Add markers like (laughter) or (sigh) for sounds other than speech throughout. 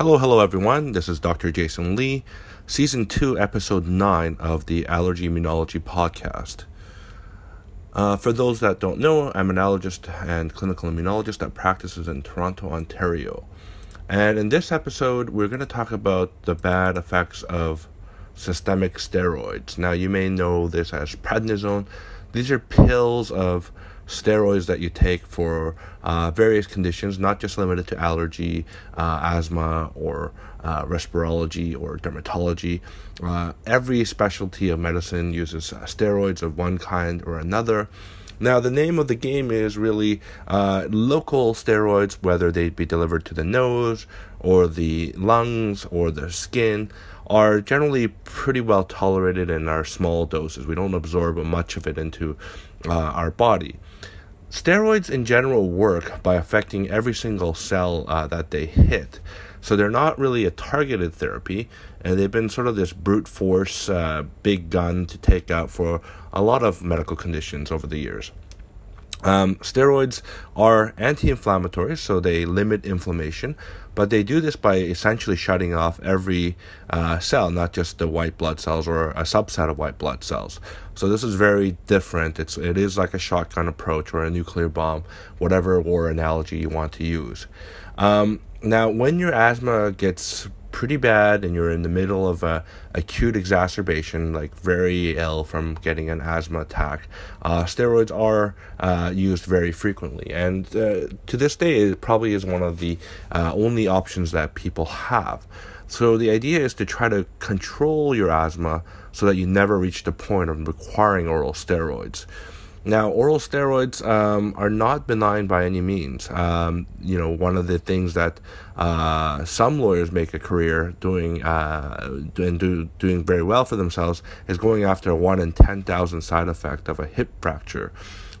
Hello, hello, everyone. This is Dr. Jason Lee, Season 2, Episode 9 of the Allergy Immunology Podcast. Uh, for those that don't know, I'm an allergist and clinical immunologist that practices in Toronto, Ontario. And in this episode, we're going to talk about the bad effects of systemic steroids. Now, you may know this as prednisone. These are pills of steroids that you take for uh, various conditions, not just limited to allergy, uh, asthma, or uh, respirology or dermatology. Uh, every specialty of medicine uses uh, steroids of one kind or another. Now, the name of the game is really uh, local steroids, whether they be delivered to the nose or the lungs or the skin, are generally pretty well tolerated in our small doses. We don't absorb much of it into uh, our body. Steroids in general work by affecting every single cell uh, that they hit. So they're not really a targeted therapy, and they've been sort of this brute force uh, big gun to take out for a lot of medical conditions over the years. Um, steroids are anti inflammatory, so they limit inflammation, but they do this by essentially shutting off every uh, cell, not just the white blood cells or a subset of white blood cells. So this is very different. It's it is like a shotgun approach or a nuclear bomb, whatever war analogy you want to use. Um, now, when your asthma gets pretty bad and you're in the middle of a acute exacerbation, like very ill from getting an asthma attack, uh, steroids are uh, used very frequently. And uh, to this day, it probably is one of the uh, only options that people have. So the idea is to try to control your asthma so that you never reach the point of requiring oral steroids. Now, oral steroids um, are not benign by any means. Um, you know, one of the things that uh, some lawyers make a career doing uh, and do, doing very well for themselves is going after a one in ten thousand side effect of a hip fracture.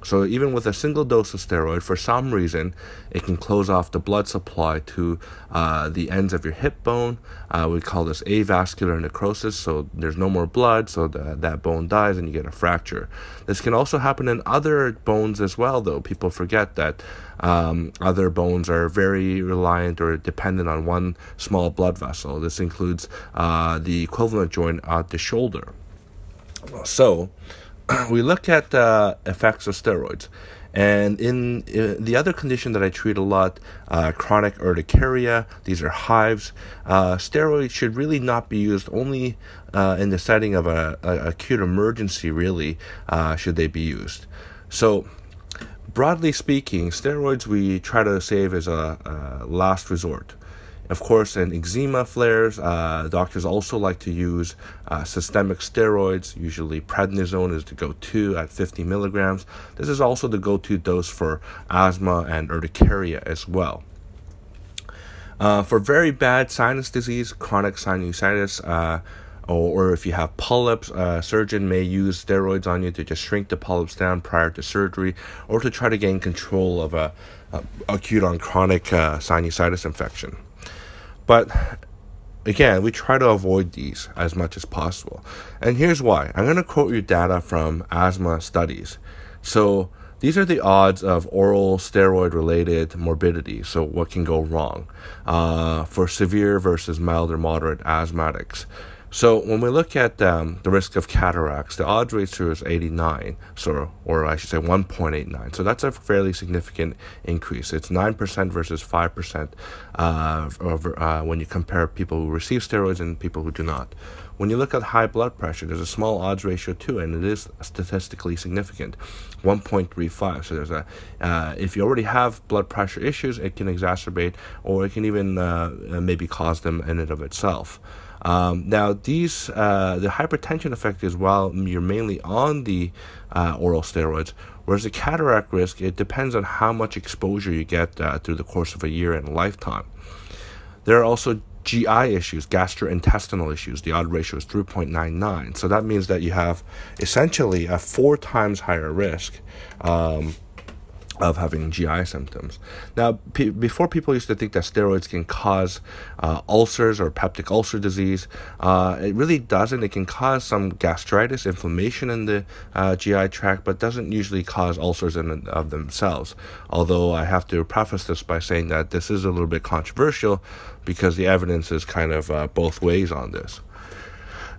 So even with a single dose of steroid, for some reason, it can close off the blood supply to uh, the ends of your hip bone. Uh, we call this avascular necrosis. So there's no more blood, so the, that bone dies and you get a fracture. This can also happen in other bones as well, though. People forget that um, other bones are very reliant or dependent on one small blood vessel. This includes uh, the equivalent joint at the shoulder. So, (clears throat) we look at the effects of steroids. And in, in, the other condition that I treat a lot, uh, chronic urticaria, these are hives. Uh, steroids should really not be used only uh, in the setting of a, a acute emergency. Really, uh, should they be used? So, broadly speaking, steroids we try to save as a, a last resort. Of course, in eczema flares, uh, doctors also like to use uh, systemic steroids. Usually, prednisone is the go to at 50 milligrams. This is also the go to dose for asthma and urticaria as well. Uh, for very bad sinus disease, chronic sinusitis, uh, or, or, if you have polyps, a surgeon may use steroids on you to just shrink the polyps down prior to surgery or to try to gain control of a, a acute on chronic uh, sinusitis infection. But again, we try to avoid these as much as possible. And here's why. I'm going to quote you data from asthma studies. So these are the odds of oral steroid related morbidity. So, what can go wrong uh, for severe versus mild or moderate asthmatics? So when we look at um, the risk of cataracts, the odds ratio is 89, so or I should say 1.89. So that's a fairly significant increase. It's 9% versus 5% uh, over, uh, when you compare people who receive steroids and people who do not. When you look at high blood pressure, there's a small odds ratio too, and it is statistically significant, 1.35. So there's a uh, if you already have blood pressure issues, it can exacerbate, or it can even uh, maybe cause them in and of itself. Um, now, these uh, the hypertension effect is while you're mainly on the uh, oral steroids, whereas the cataract risk it depends on how much exposure you get uh, through the course of a year and lifetime. There are also GI issues, gastrointestinal issues. The odd ratio is 3.99, so that means that you have essentially a four times higher risk. Um, of having GI symptoms. Now, p- before people used to think that steroids can cause uh, ulcers or peptic ulcer disease, uh, it really doesn't. It can cause some gastritis, inflammation in the uh, GI tract, but doesn't usually cause ulcers in of themselves. Although I have to preface this by saying that this is a little bit controversial because the evidence is kind of uh, both ways on this.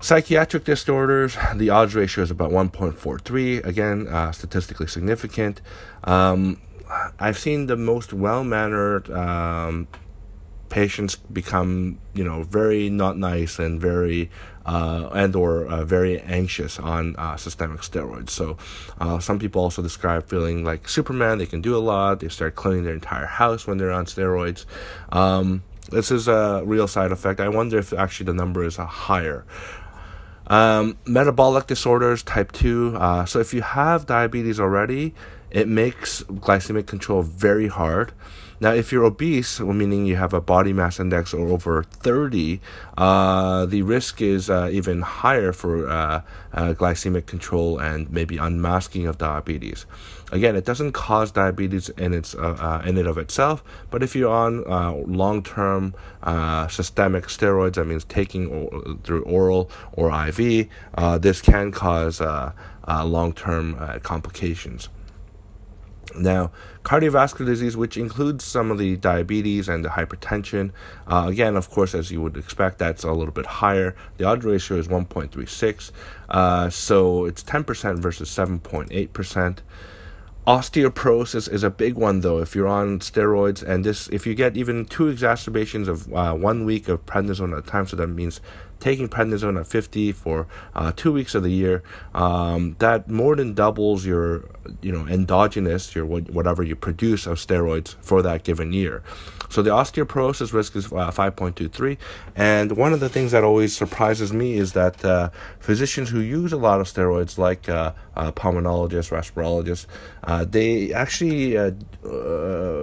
Psychiatric disorders, the odds ratio is about 1.43. Again, uh, statistically significant. Um, I've seen the most well mannered um, patients become, you know, very not nice and very uh, and or uh, very anxious on uh, systemic steroids. So uh, some people also describe feeling like Superman. They can do a lot. They start cleaning their entire house when they're on steroids. Um, this is a real side effect. I wonder if actually the number is higher. Um, metabolic disorders, type 2. Uh, so if you have diabetes already, it makes glycemic control very hard. Now, if you're obese, meaning you have a body mass index of over 30, uh, the risk is uh, even higher for uh, uh glycemic control and maybe unmasking of diabetes. Again, it doesn't cause diabetes in its uh, uh, in and of itself, but if you're on long-term systemic steroids, that means taking through oral or IV, this can cause long-term complications. Now, cardiovascular disease, which includes some of the diabetes and the hypertension, uh, again, of course, as you would expect, that's a little bit higher. The odds ratio is 1.36, uh, so it's 10% versus 7.8%. Osteoporosis is a big one though. If you're on steroids and this, if you get even two exacerbations of uh, one week of prednisone at a time, so that means taking prednisone at 50 for uh, two weeks of the year, um, that more than doubles your, you know, endogenous, your whatever you produce of steroids for that given year. So the osteoporosis risk is uh, 5.23. And one of the things that always surprises me is that uh, physicians who use a lot of steroids, like uh, uh pulmonologists, respirologists, uh, they actually uh,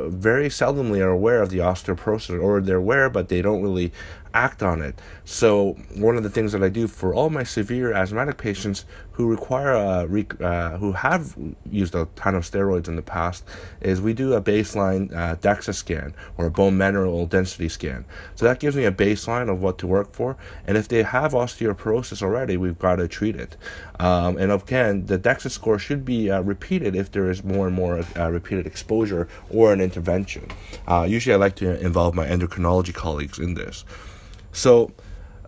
very seldomly are aware of the osteoporosis, or they're aware, but they don't really act on it. So one of the things that I do for all my severe asthmatic patients who require a uh, who have used a ton of steroids in the past is we do a baseline uh, DEXA scan or a bone mineral density scan. So that gives me a baseline of what to work for. And if they have osteoporosis already, we've got to treat it. Um, and again, the DEXA score should be uh, repeated if there is more and more uh, repeated exposure or an intervention. Uh, usually, I like to involve my endocrinology colleagues in this. So,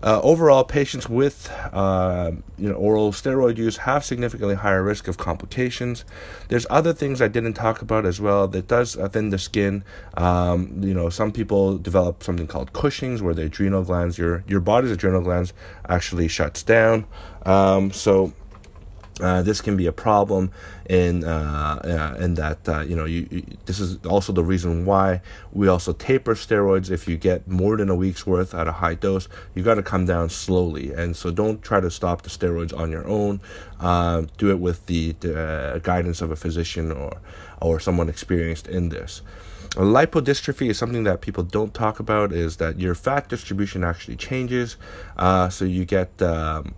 uh, overall, patients with uh, you know oral steroid use have significantly higher risk of complications. There's other things I didn't talk about as well that does thin the skin. Um, you know, some people develop something called Cushing's, where the adrenal glands, your your body's adrenal glands, actually shuts down. Um, so uh, this can be a problem in uh, uh, in that uh, you know you, you, this is also the reason why we also taper steroids. If you get more than a week's worth at a high dose you got to come down slowly. And so don't try to stop the steroids on your own. Uh, do it with the, the uh, guidance of a physician or or someone experienced in this. Lipodystrophy is something that people don't talk about is that your fat distribution actually changes. So you get um,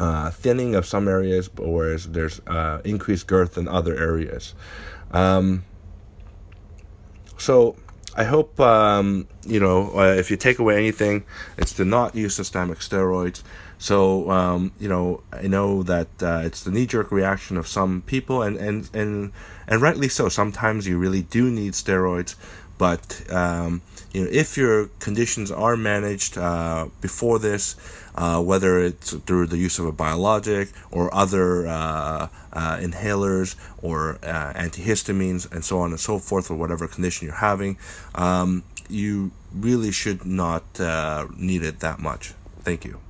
uh, thinning of some areas, whereas there's uh, increased girth in other areas. Um, so I hope um, you know uh, if you take away anything, it's to not use systemic steroids. So um, you know I know that uh, it's the knee-jerk reaction of some people, and and and and rightly so. Sometimes you really do need steroids, but um, you know if your conditions are managed uh, before this uh, whether it's through the use of a biologic or other uh, uh, inhalers or uh, antihistamines and so on and so forth or whatever condition you're having, um, you really should not uh, need it that much. Thank you.